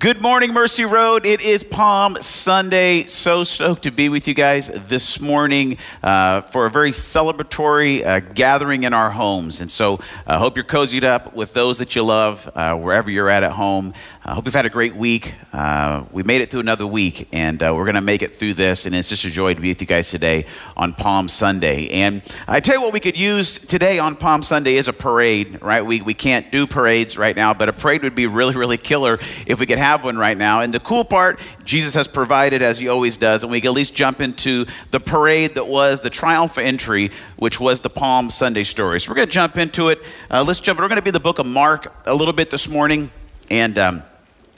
Good morning, Mercy Road. It is Palm Sunday. So stoked to be with you guys this morning uh, for a very celebratory uh, gathering in our homes. And so I uh, hope you're cozied up with those that you love, uh, wherever you're at at home. I hope you've had a great week. Uh, we made it through another week, and uh, we're going to make it through this. And it's just a joy to be with you guys today on Palm Sunday. And I tell you what, we could use today on Palm Sunday is a parade, right? We, we can't do parades right now, but a parade would be really, really killer if we could have one right now. And the cool part, Jesus has provided, as he always does, and we can at least jump into the parade that was the triumphal entry, which was the Palm Sunday story. So we're going to jump into it. Uh, let's jump. We're going to be the book of Mark a little bit this morning. And. Um,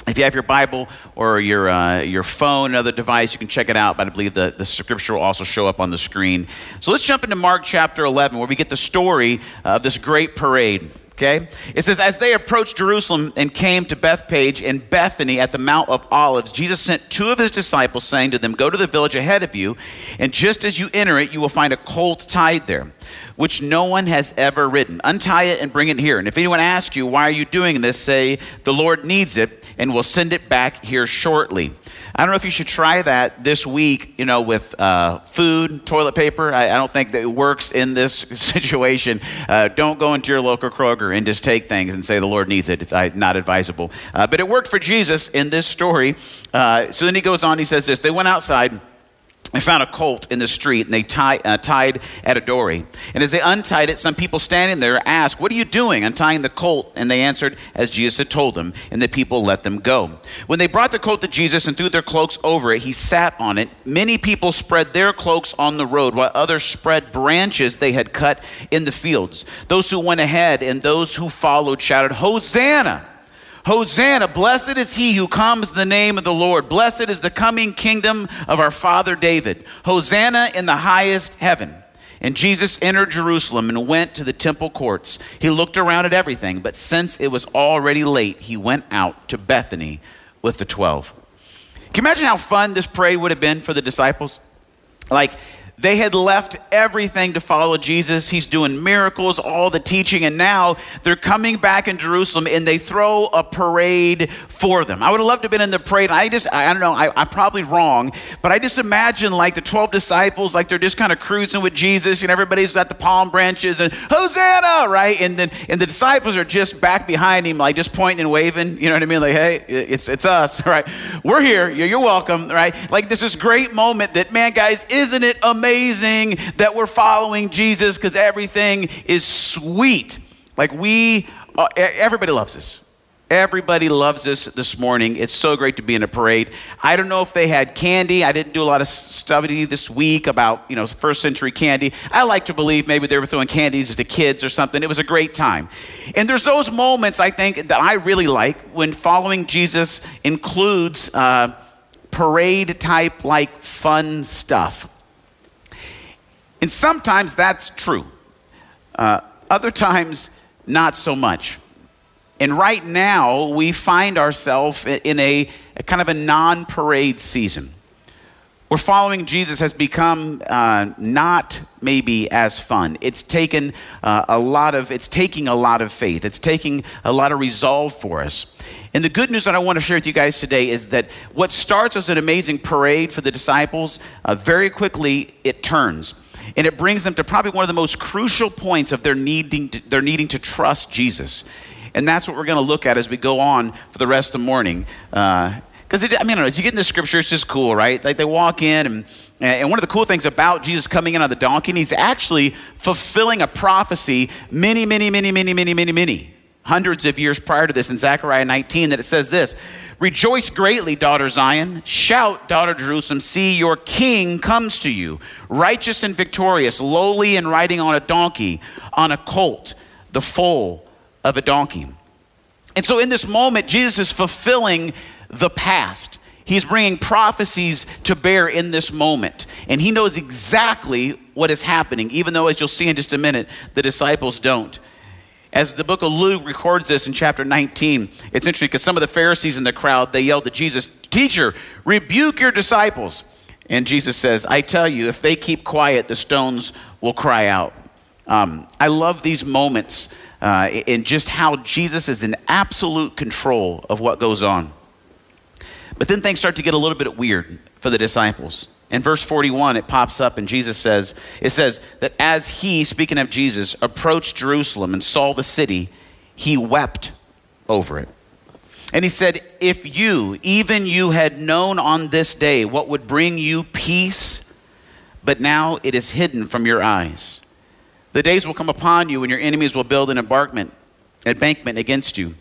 if you have your Bible or your, uh, your phone, another device, you can check it out, but I believe the, the scripture will also show up on the screen. So let's jump into Mark chapter 11, where we get the story of this great parade. Okay? It says, As they approached Jerusalem and came to Bethphage and Bethany at the Mount of Olives, Jesus sent two of his disciples, saying to them, Go to the village ahead of you, and just as you enter it, you will find a colt tied there, which no one has ever ridden. Untie it and bring it here. And if anyone asks you, Why are you doing this? say, The Lord needs it and we'll send it back here shortly. I don't know if you should try that this week, you know, with uh, food, toilet paper. I, I, don't think that it works in this situation. Uh, don't go into your local Kroger and just take things and say the Lord needs it. It's I, not advisable. Uh, but it worked for Jesus in this story. Uh, so then he goes on, he says this They went outside they found a colt in the street and they tie, uh, tied at a dory. And as they untied it, some people standing there asked, What are you doing untying the colt? And they answered as Jesus had told them, and the people let them go. When they brought the colt to Jesus and threw their cloaks over it, he sat on it. Many people spread their cloaks on the road, while others spread branches they had cut in the fields. Those who went ahead and those who followed shouted, Hosanna! Hosanna, blessed is he who comes in the name of the Lord. Blessed is the coming kingdom of our father David. Hosanna in the highest heaven. And Jesus entered Jerusalem and went to the temple courts. He looked around at everything, but since it was already late, he went out to Bethany with the 12. Can you imagine how fun this parade would have been for the disciples? Like, they had left everything to follow Jesus. He's doing miracles, all the teaching, and now they're coming back in Jerusalem and they throw a parade for them. I would have loved to have been in the parade. I just, I don't know, I, am probably wrong, but I just imagine like the 12 disciples, like they're just kind of cruising with Jesus and everybody's got the palm branches and Hosanna, right? And then and the disciples are just back behind him, like just pointing and waving, you know what I mean? Like, hey, it's, it's us, right? We're here, you're welcome, right? Like this is great moment that, man, guys, isn't it amazing? Amazing that we're following Jesus because everything is sweet. Like we, uh, everybody loves us. Everybody loves us this morning. It's so great to be in a parade. I don't know if they had candy. I didn't do a lot of study this week about, you know, first century candy. I like to believe maybe they were throwing candies to kids or something. It was a great time. And there's those moments I think that I really like when following Jesus includes uh, parade type like fun stuff. And sometimes that's true, uh, other times, not so much. And right now, we find ourselves in a, a, kind of a non parade season. Where following Jesus has become uh, not maybe as fun. It's taken uh, a lot of, it's taking a lot of faith. It's taking a lot of resolve for us. And the good news that I want to share with you guys today is that what starts as an amazing parade for the disciples, uh, very quickly it turns and it brings them to probably one of the most crucial points of their needing to, their needing to trust Jesus. And that's what we're going to look at as we go on for the rest of the morning. Because, uh, I mean, as you get in the scripture, it's just cool, right? Like they walk in, and, and one of the cool things about Jesus coming in on the donkey, he's actually fulfilling a prophecy many, many, many, many, many, many, many hundreds of years prior to this in Zechariah 19 that it says this Rejoice greatly, daughter Zion. Shout, daughter Jerusalem. See, your king comes to you, righteous and victorious, lowly and riding on a donkey, on a colt, the foal of a donkey. And so in this moment, Jesus is fulfilling the past. He's bringing prophecies to bear in this moment. And he knows exactly what is happening, even though, as you'll see in just a minute, the disciples don't. As the book of Luke records this in chapter 19, it's interesting because some of the Pharisees in the crowd, they yelled to Jesus, Teacher, rebuke your disciples. And Jesus says, I tell you, if they keep quiet, the stones will cry out. Um, I love these moments uh, in just how Jesus is in absolute control of what goes on. But then things start to get a little bit weird for the disciples. In verse 41, it pops up and Jesus says, it says that as he, speaking of Jesus, approached Jerusalem and saw the city, he wept over it. And he said, If you, even you, had known on this day what would bring you peace, but now it is hidden from your eyes. The days will come upon you when your enemies will build an embankment, embankment against you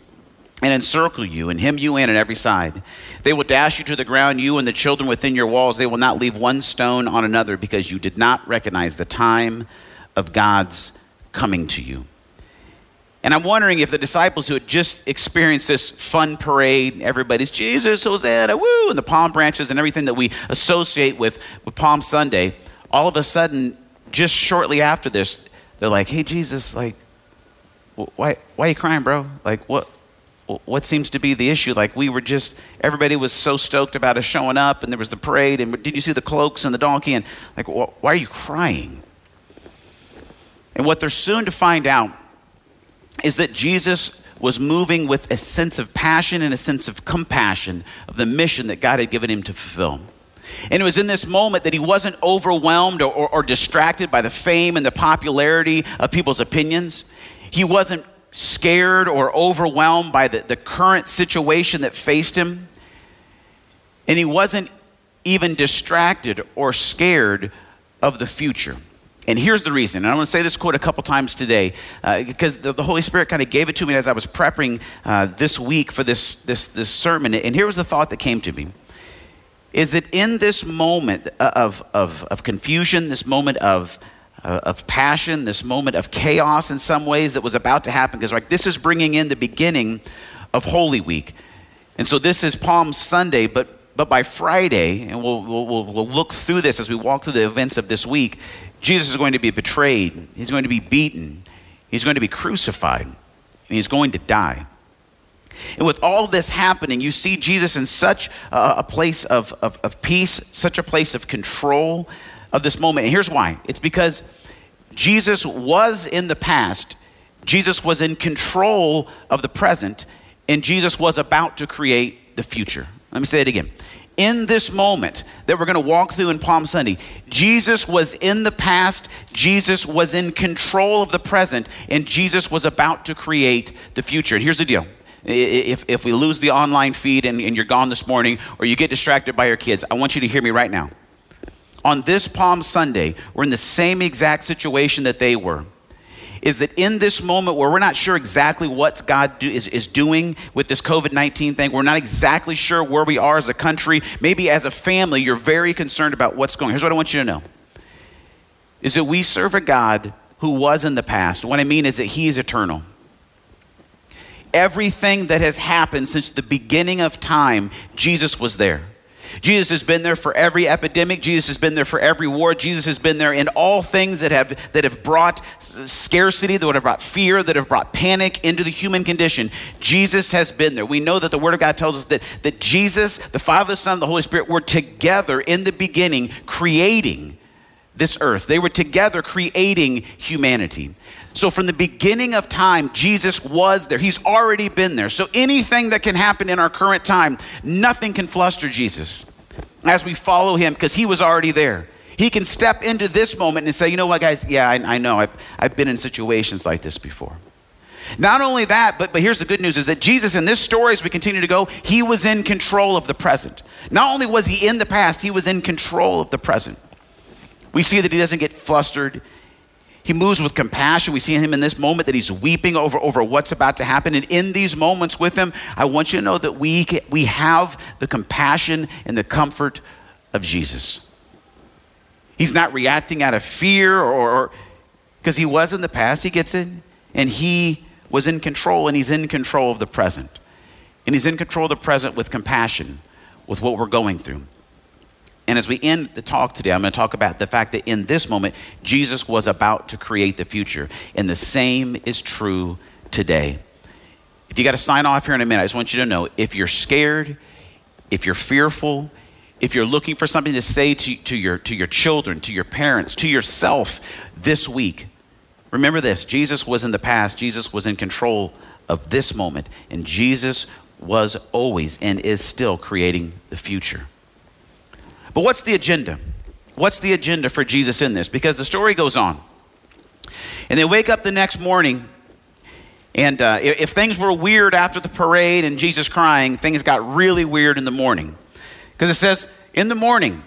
and encircle you and hem you in on every side. They will dash you to the ground, you and the children within your walls. They will not leave one stone on another because you did not recognize the time of God's coming to you. And I'm wondering if the disciples who had just experienced this fun parade, everybody's Jesus, Hosanna, woo, and the palm branches and everything that we associate with, with Palm Sunday, all of a sudden, just shortly after this, they're like, hey, Jesus, like, why, why are you crying, bro? Like, what, what seems to be the issue? Like, we were just, everybody was so stoked about us showing up, and there was the parade, and did you see the cloaks and the donkey? And, like, why are you crying? And what they're soon to find out is that Jesus was moving with a sense of passion and a sense of compassion of the mission that God had given him to fulfill. And it was in this moment that he wasn't overwhelmed or, or, or, distracted by the fame and the popularity of people's opinions. He wasn't scared or overwhelmed by the, the current situation that faced him. And he wasn't even distracted or scared of the future. And here's the reason. And I'm going to say this quote a couple times today uh, because the, the, Holy Spirit kind of gave it to me as I was prepping uh, this week for this, this, this sermon. And here was the thought that came to me is that in this moment of, of, of confusion, this moment of, Uh, of passion, this moment of chaos in some ways that was about to happen, because like this is bringing in the beginning of Holy Week. And so this is Palm Sunday, but but by Friday, and we'll, we'll, we'll look through this as we walk through the events of this week, Jesus is going to be betrayed, he's going to be beaten, he's going to be crucified, and he's going to die. And with all this happening, you see Jesus in such a place of, of, of peace, such a place of control of this moment. And here's why it's because Jesus was in the past, Jesus was in control of the present, and Jesus was about to create the future. Let me say it again in this moment that we're going to walk through in Palm Sunday, Jesus was in the past, Jesus was in control of the present, and Jesus was about to create the future. And here's the deal. If, if we lose the online feed and, and you're gone this morning or you get distracted by your kids, I want you to hear me right now. On this Palm Sunday, we're in the same exact situation that they were is that in this moment where we're not sure exactly what God do, is, is doing with this COVID 19 thing, we're not exactly sure where we are as a country, maybe as a family, you're very concerned about what's going on. Here's what I want you to know is that we serve a God who was in the past. What I mean is that He is eternal. Everything that has happened since the beginning of time, Jesus was there. Jesus has been there for every epidemic. Jesus has been there for every war. Jesus has been there in all things that have, that have brought scarcity, that have brought fear, that have brought panic into the human condition. Jesus has been there. We know that the Word of God tells us that, that Jesus, the Father, the Son, the Holy Spirit were together in the beginning creating this earth. They were together creating humanity. So, from the beginning of time, Jesus was there. He's already been there. So, anything that can happen in our current time, nothing can fluster Jesus as we follow him because he was already there. He can step into this moment and say, you know what, guys? Yeah, I, I know. I've, I've been in situations like this before. Not only that, but, but here's the good news is that Jesus, in this story, as we continue to go, he was in control of the present. Not only was he in the past, he was in control of the present. We see that he doesn't get flustered. He moves with compassion. We see him in this moment that he's weeping over, over what's about to happen. And in these moments with him, I want you to know that we, we have the compassion and the comfort of Jesus. He's not reacting out of fear or because he was in the past, he gets it, and he was in control, and he's in control of the present. And he's in control of the present with compassion with what we're going through. And as we end the talk today, I'm going to talk about the fact that in this moment, Jesus was about to create the future. And the same is true today. If you got to sign off here in a minute, I just want you to know if you're scared, if you're fearful, if you're looking for something to say to, to, your, to your children, to your parents, to yourself this week, remember this Jesus was in the past, Jesus was in control of this moment, and Jesus was always and is still creating the future. But what's the agenda? What's the agenda for Jesus in this? Because the story goes on. And they wake up the next morning, and uh, if things were weird after the parade and Jesus crying, things got really weird in the morning. Because it says, in the morning,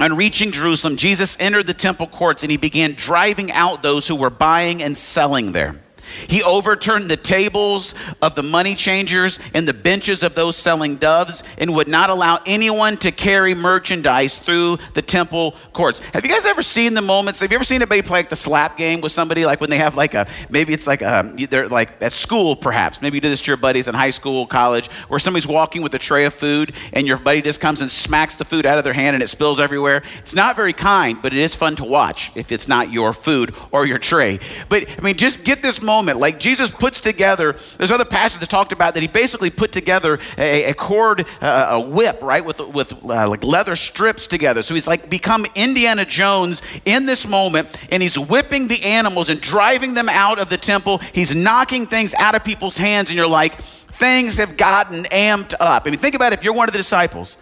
on reaching Jerusalem, Jesus entered the temple courts and he began driving out those who were buying and selling there. He overturned the tables of the money changers and the benches of those selling doves and would not allow anyone to carry merchandise through the temple courts. Have you guys ever seen the moments? Have you ever seen anybody play like the slap game with somebody? Like when they have like a, maybe it's like um, a, they're like at school perhaps. Maybe you did this to your buddies in high school, college, where somebody's walking with a tray of food and your buddy just comes and smacks the food out of their hand and it spills everywhere. It's not very kind, but it is fun to watch if it's not your food or your tray. But I mean, just get this moment moment. Like Jesus puts together, there's other passages that talked about that he basically put together a, a cord, uh, a whip, right, with, with uh, like leather strips together. So he's like become Indiana Jones in this moment, and he's whipping the animals and driving them out of the temple. He's knocking things out of people's hands, and you're like, things have gotten amped up. I mean, think about it, if you're one of the disciples.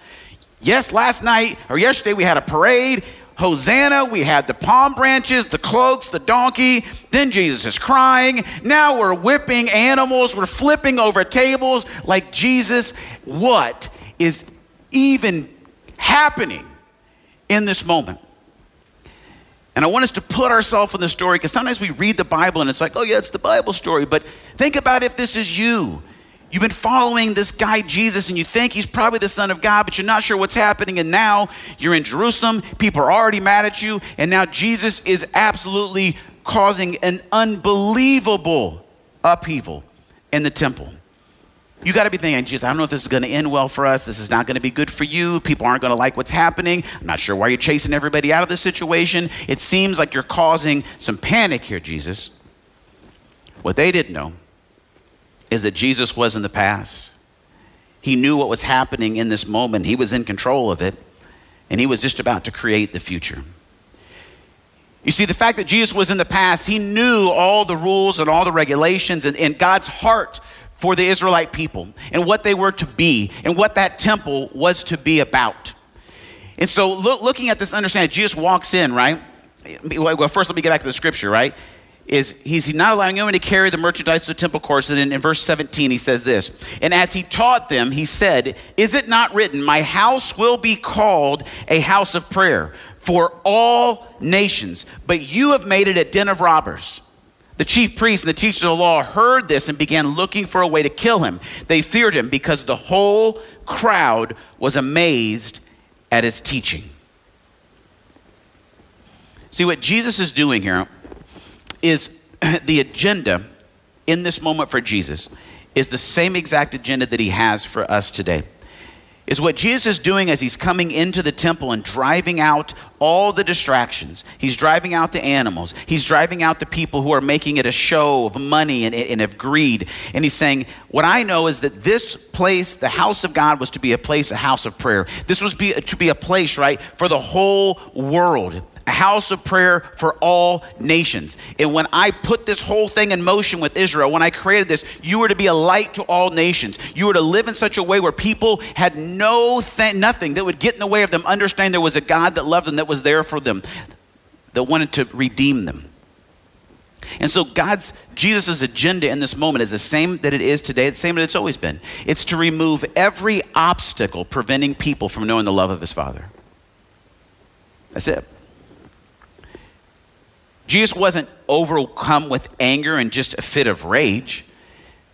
Yes, last night or yesterday we had a parade. Hosanna, we had the palm branches, the cloaks, the donkey. Then Jesus is crying. Now we're whipping animals, we're flipping over tables like Jesus. What is even happening in this moment? And I want us to put ourselves in the story because sometimes we read the Bible and it's like, oh, yeah, it's the Bible story. But think about if this is you. You've been following this guy Jesus and you think he's probably the Son of God, but you're not sure what's happening. And now you're in Jerusalem, people are already mad at you, and now Jesus is absolutely causing an unbelievable upheaval in the temple. You got to be thinking, Jesus, I don't know if this is going to end well for us. This is not going to be good for you. People aren't going to like what's happening. I'm not sure why you're chasing everybody out of this situation. It seems like you're causing some panic here, Jesus. What they didn't know is that Jesus was in the past. He knew what was happening in this moment, he was in control of it, and he was just about to create the future. You see, the fact that Jesus was in the past, he knew all the rules and all the regulations and, and God's heart for the Israelite people and what they were to be and what that temple was to be about. And so, look, looking at this understanding, Jesus walks in, right? Well, first, let me get back to the scripture, right? Is he's not allowing anyone to carry the merchandise to the temple courts. And in, in verse 17, he says this And as he taught them, he said, Is it not written, My house will be called a house of prayer for all nations, but you have made it a den of robbers? The chief priests and the teachers of the law heard this and began looking for a way to kill him. They feared him because the whole crowd was amazed at his teaching. See, what Jesus is doing here is the agenda in this moment for Jesus is the same exact agenda that he has for us today. Is what Jesus is doing as he's coming into the temple and driving out all the distractions. He's driving out the animals. He's driving out the people who are making it a show of money and, and of greed. And he's saying, What I know is that this place, the house of God, was to be a place, a house of prayer. This was be, to be a place, right, for the whole world a house of prayer for all nations. And when I put this whole thing in motion with Israel, when I created this, you were to be a light to all nations. You were to live in such a way where people had no th- nothing that would get in the way of them understanding there was a God that loved them, that was there for them, that wanted to redeem them. And so God's Jesus' agenda in this moment is the same that it is today, the same that it's always been. It's to remove every obstacle preventing people from knowing the love of his Father. That's it. Jesus wasn't overcome with anger and just a fit of rage.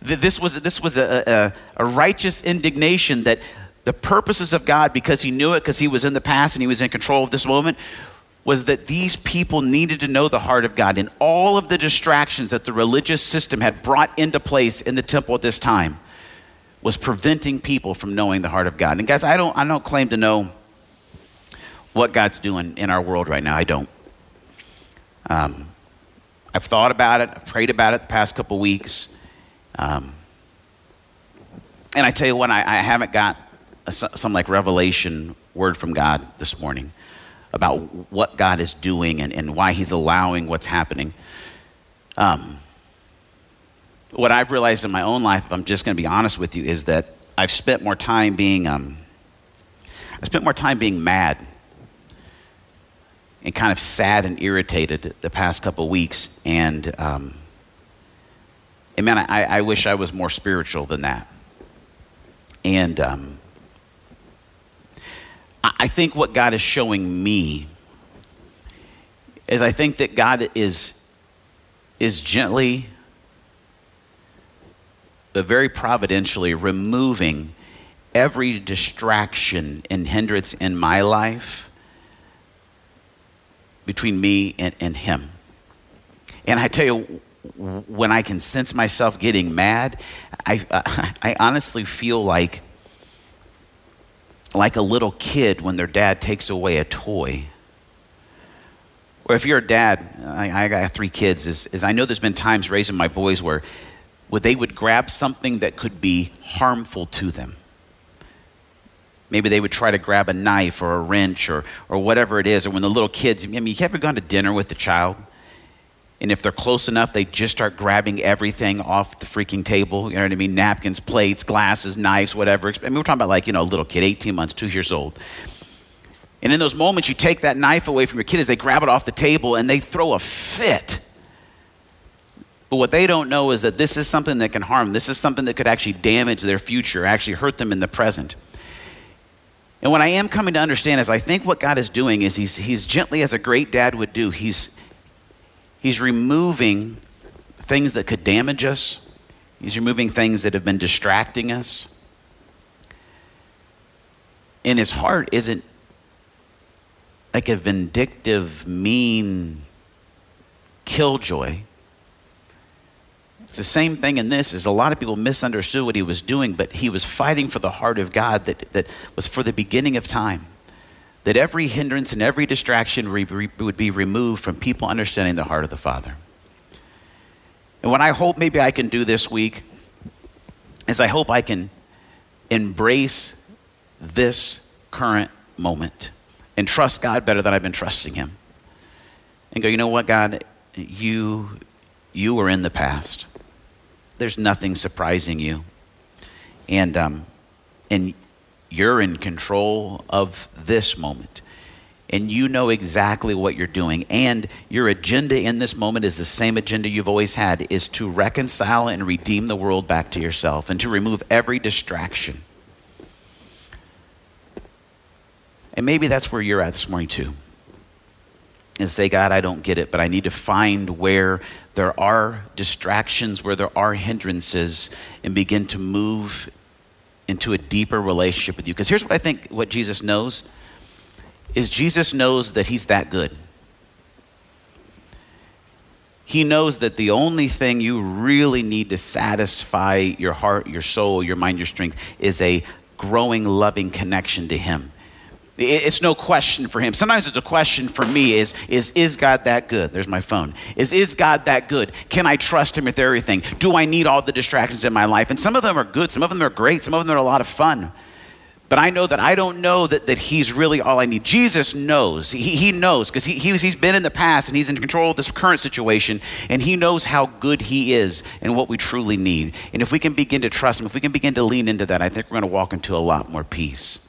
This was, this was a, a, a righteous indignation that the purposes of God, because he knew it, because he was in the past and he was in control of this moment, was that these people needed to know the heart of God. And all of the distractions that the religious system had brought into place in the temple at this time was preventing people from knowing the heart of God. And guys, I don't, I don't claim to know what God's doing in our world right now. I don't. Um, I've thought about it, I've prayed about it the past couple weeks. Um, and I tell you what, I, I haven't got a, some like revelation word from God this morning about what God is doing and, and why He's allowing what's happening. Um, what I've realized in my own life, if I'm just going to be honest with you, is that I've spent more time being, um, I spent more time being mad and kind of sad and irritated the past couple weeks. And, um, and man, I, I wish I was more spiritual than that. And um, I think what God is showing me is I think that God is, is gently, but very providentially removing every distraction and hindrance in my life between me and, and Him. And I tell you, when I can sense myself getting mad, I, I honestly feel like, like a little kid when their dad takes away a toy. Or if you're a dad, I, I got three kids, is, is I know there's been times raising my boys where, where they would grab something that could be harmful to them. Maybe they would try to grab a knife or a wrench or, or whatever it is. Or when the little kids, I mean, you ever gone to dinner with the child? And if they're close enough, they just start grabbing everything off the freaking table. You know what I mean? Napkins, plates, glasses, knives, whatever. I mean, we're talking about like, you know, a little kid, 18 months, two years old. And in those moments, you take that knife away from your kid as they grab it off the table and they throw a fit. But what they don't know is that this is something that can harm. This is something that could actually damage their future, actually hurt them in the present. And what I am coming to understand is I think what God is doing is he's, he's gently, as a great dad would do, he's, he's removing things that could damage us. He's removing things that have been distracting us. And his heart isn't like a vindictive, mean killjoy. It's the same thing in this is a lot of people misunderstood what he was doing, but he was fighting for the heart of God that, that was for the beginning of time. That every hindrance and every distraction re, re, would be removed from people understanding the heart of the Father. And what I hope maybe I can do this week is I hope I can embrace this current moment and trust God better than I've been trusting Him. And go, you know what, God, you, you were in the past. There's nothing surprising you. And, um, and you're in control of this moment. And you know exactly what you're doing. And your agenda in this moment is the same agenda you've always had is to reconcile and redeem the world back to yourself and to remove every distraction And maybe that's where you're at this morning, too. And say, God, I don't get it, but I need to find where there are distractions, where there are hindrances, and begin to move into a deeper relationship with you. Because here's what I think what Jesus knows is Jesus knows that he's that good. He knows that the only thing you really need to satisfy your heart, your soul, your mind, your strength is a growing, loving connection to Him. It's no question for him. Sometimes it's a question for me is, is, is God that good? There's my phone. Is, is God that good? Can I trust him with everything? Do I need all the distractions in my life? And some of them are good. Some of them are great. Some of them are a lot of fun. But I know that I don't know that, that he's really all I need. Jesus knows. He, he knows because he, he, he's been in the past and he's in control of this current situation and he knows how good he is and what we truly need. And if we can begin to trust him, if we can begin to lean into that, I think we're going to walk into a lot more peace.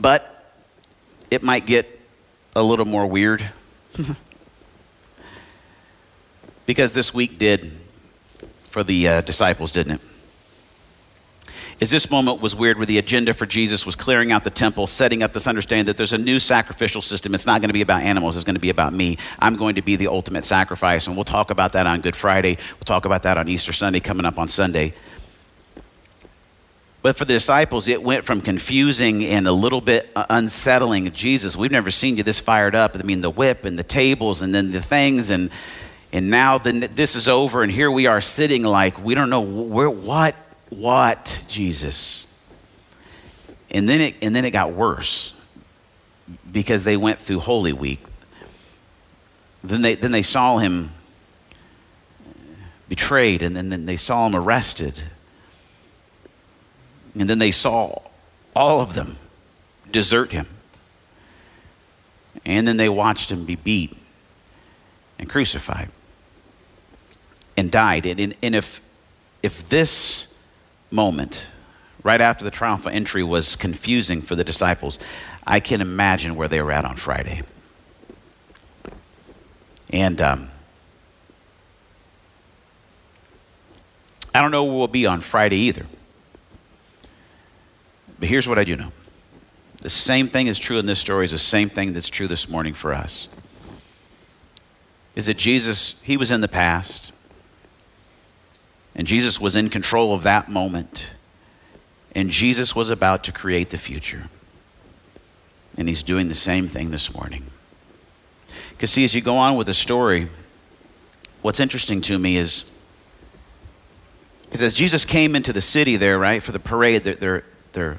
But it might get a little more weird. because this week did for the uh, disciples, didn't it? Is this moment was weird where the agenda for Jesus was clearing out the temple, setting up this understanding that there's a new sacrificial system. It's not going to be about animals, it's going to be about me. I'm going to be the ultimate sacrifice. And we'll talk about that on Good Friday. We'll talk about that on Easter Sunday coming up on Sunday. But for the disciples, it went from confusing and a little bit uh, unsettling. Jesus, we've never seen you this fired up. I mean, the whip and the tables and then the things, and and now then this is over, and here we are sitting like we don't know where, what, what, Jesus. And then it and then it got worse because they went through Holy Week. Then they then they saw him betrayed, and then, then they saw him arrested. And then they saw all of them desert him. And then they watched him be beat and crucified. and died. And, and if, if this moment, right after the triumphal entry, was confusing for the disciples, I can imagine where they were at on Friday. And um, I don't know where we'll be on Friday either. But here's what I do know the same thing is true in this story is the same thing that's true this morning for us. Is that Jesus, he was in the past, and Jesus was in control of that moment, and Jesus was about to create the future. And he's doing the same thing this morning. Because, see, as you go on with the story, what's interesting to me is, is as Jesus came into the city there, right, for the parade, they're, they're, they're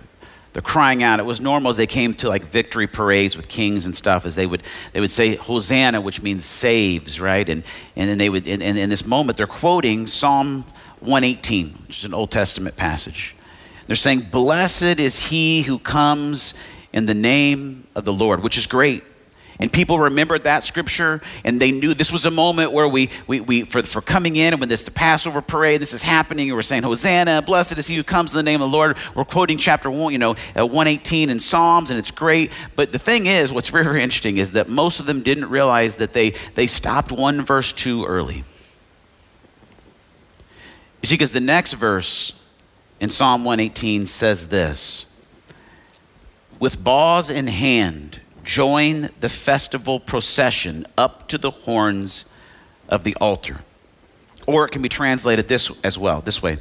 they're crying out. It was normal as they came to like victory parades with kings and stuff, as they would they would say Hosanna, which means saves, right? And and then they would in, in this moment they're quoting Psalm 118, which is an Old Testament passage. They're saying, Blessed is he who comes in the name of the Lord, which is great. And people remembered that scripture, and they knew this was a moment where we, we, we for, for coming in, and when this the Passover parade, this is happening, and we're saying, Hosanna, blessed is he who comes in the name of the Lord. We're quoting chapter one, you know, uh, 118 in Psalms, and it's great. But the thing is, what's very, very interesting is that most of them didn't realize that they, they stopped one verse too early. You see, because the next verse in Psalm 118 says this With boughs in hand, join the festival procession up to the horns of the altar. Or it can be translated this as well, this way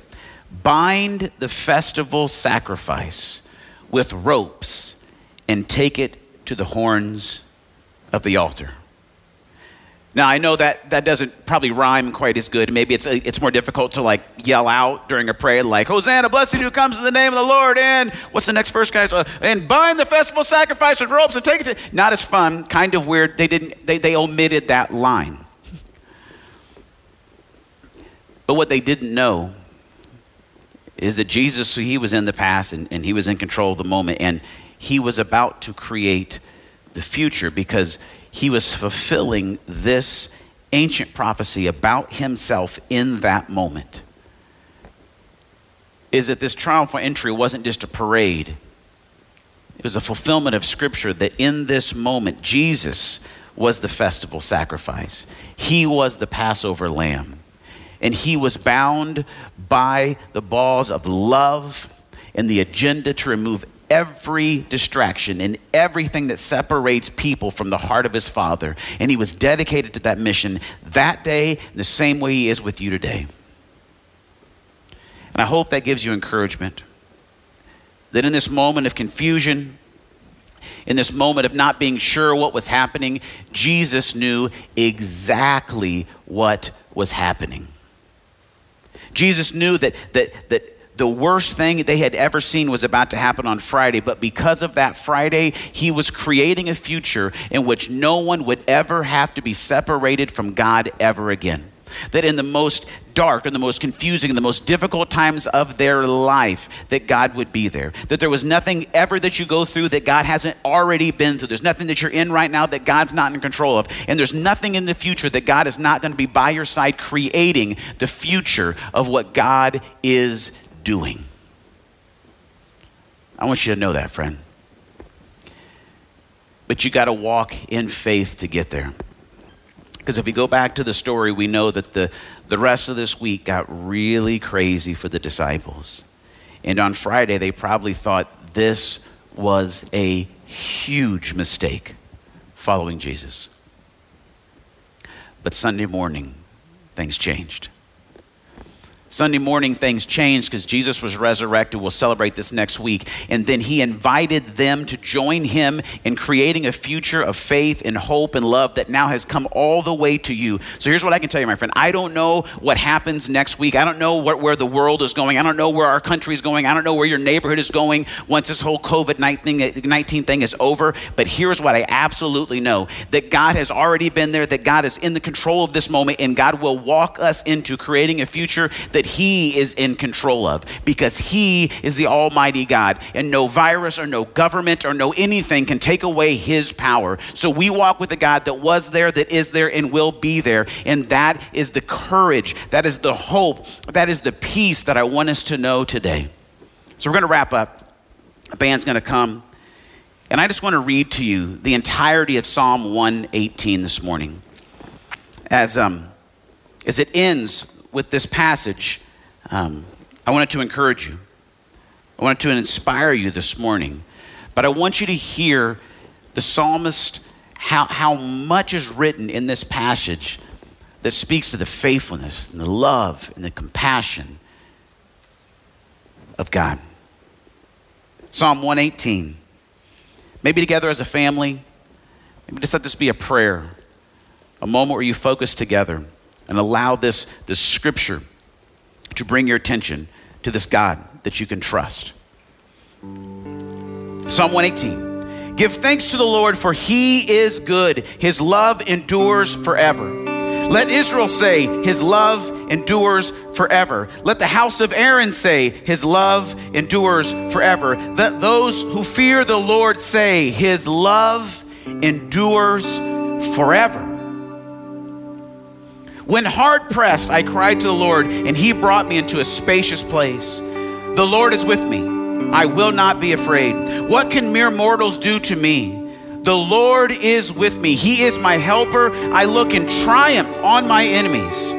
bind the festival sacrifice with ropes and take it to the horns of the altar. Now I know that that doesn't probably rhyme quite as good. Maybe it's it's more difficult to like yell out during a prayer, like "Hosanna, blessed who comes in the name of the Lord." And what's the next verse, guys? Uh, and bind the festival sacrifice with ropes and take it. To, not as fun. Kind of weird. They didn't. They they omitted that line. But what they didn't know is that Jesus, he was in the past and, and he was in control of the moment, and he was about to create the future because he was fulfilling this ancient prophecy about himself in that moment. Is that this triumphal entry wasn't just a parade, it was a fulfillment of scripture that in this moment, Jesus was the festival sacrifice, he was the Passover lamb, and he was bound by the balls of love and the agenda to remove every distraction and everything that separates people from the heart of his father. And he was dedicated to that mission that day, the same way he is with you today. And I hope that gives you encouragement that in this moment of confusion, in this moment of not being sure what was happening, Jesus knew exactly what was happening. Jesus knew that, that, that the worst thing they had ever seen was about to happen on Friday. But because of that Friday, he was creating a future in which no one would ever have to be separated from God ever again. That in the most dark and the most confusing and the most difficult times of their life, that God would be there. That there was nothing ever that you go through that God hasn't already been through. There's nothing that you're in right now that God's not in control of. And there's nothing in the future that God is not going to be by your side creating the future of what God is doing. I want you to know that, friend. But you got to walk in faith to get there. Because if we go back to the story, we know that the, the rest of this week got really crazy for the disciples. And on Friday, they probably thought this was a huge mistake following Jesus. But Sunday morning, things changed. Sunday morning, things changed because Jesus was resurrected. We'll celebrate this next week. And then he invited them to join him in creating a future of faith and hope and love that now has come all the way to you. So here's what I can tell you, my friend. I don't know what happens next week. I don't know what, where the world is going. I don't know where our country is going. I don't know where your neighborhood is going once this whole COVID 19 thing is over. But here's what I absolutely know that God has already been there, that God is in the control of this moment, and God will walk us into creating a future that that He is in control of because He is the Almighty God. And no virus or no government or no anything can take away His power. So we walk with a God that was there, that is there, and will be there. And that is the courage, that is the hope, that is the peace that I want us to know today. So we're going to wrap up. The band's going to come. And I just want to read to you the entirety of Psalm 118 this morning. As, um, as it ends with this passage, um, I wanted to encourage you. I wanted to inspire you this morning. But I want you to hear the psalmist, how, how much is written in this passage that speaks to the faithfulness and the love and the compassion of God. Psalm 118. Maybe together as a family, maybe just let this be a prayer, a moment where you focus together and allow this, this scripture to bring your attention to this God that you can trust. Psalm 118. Give thanks to the Lord, for he is good. His love endures forever. Let Israel say, His love endures forever. Let the house of Aaron say, His love endures forever. Let those who fear the Lord say, His love endures forever. When hard pressed, I cried to the Lord, and He brought me into a spacious place. The Lord is with me. I will not be afraid. What can mere mortals do to me? The Lord is with me. He is my helper. I look in triumph on my enemies.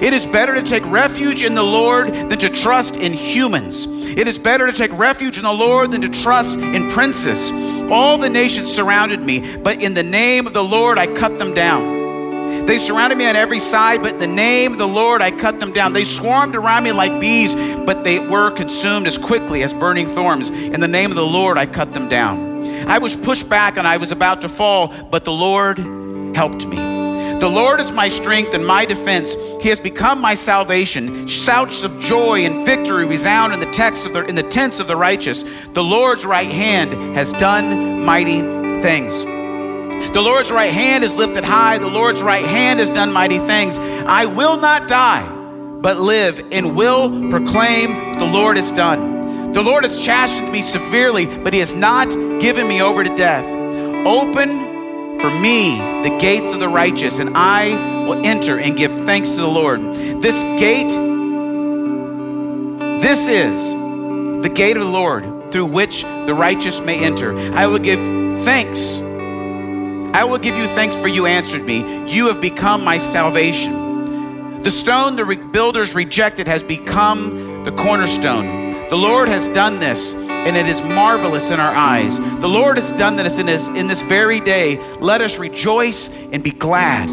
It is better to take refuge in the Lord than to trust in humans. It is better to take refuge in the Lord than to trust in princes. All the nations surrounded me, but in the name of the Lord I cut them down. They surrounded me on every side, but the name of the Lord I cut them down. They swarmed around me like bees, but they were consumed as quickly as burning thorns. In the name of the Lord I cut them down. I was pushed back and I was about to fall, but the Lord helped me. The Lord is my strength and my defense. He has become my salvation. Shouts of joy and victory resound in the of the, in the tents of the righteous. The Lord's right hand has done mighty things. The Lord's right hand is lifted high. The Lord's right hand has done mighty things. I will not die, but live and will proclaim the Lord has done. The Lord has chastened me severely, but he has not given me over to death. Open for me the gates of the righteous, and I will enter and give thanks to the Lord. This gate, this is the gate of the Lord through which the righteous may enter. I will give thanks. I will give you thanks for you answered me. You have become my salvation. The stone the builders rejected has become the cornerstone. The Lord has done this and it is marvelous in our eyes. The Lord has done this in this, in this very day. Let us rejoice and be glad.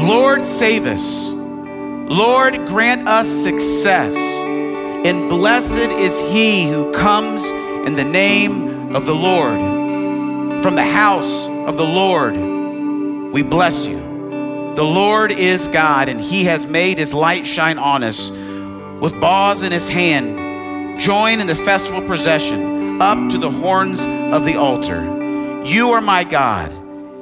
Lord, save us. Lord, grant us success. And blessed is he who comes in the name of the Lord. From the house of the Lord, we bless you. The Lord is God, and he has made his light shine on us. With boughs in his hand, Join in the festival procession up to the horns of the altar. You are my God,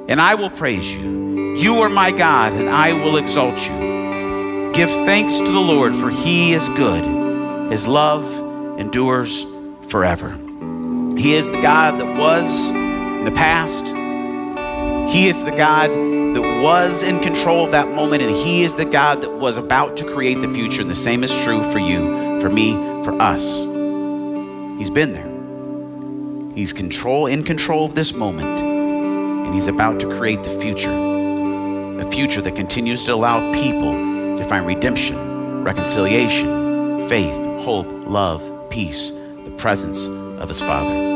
and I will praise you. You are my God, and I will exalt you. Give thanks to the Lord, for he is good. His love endures forever. He is the God that was the past. He is the God that was in control of that moment, and He is the God that was about to create the future. And the same is true for you, for me, for us. He's been there. He's control in control of this moment, and he's about to create the future. A future that continues to allow people to find redemption, reconciliation, faith, hope, love, peace, the presence of his Father.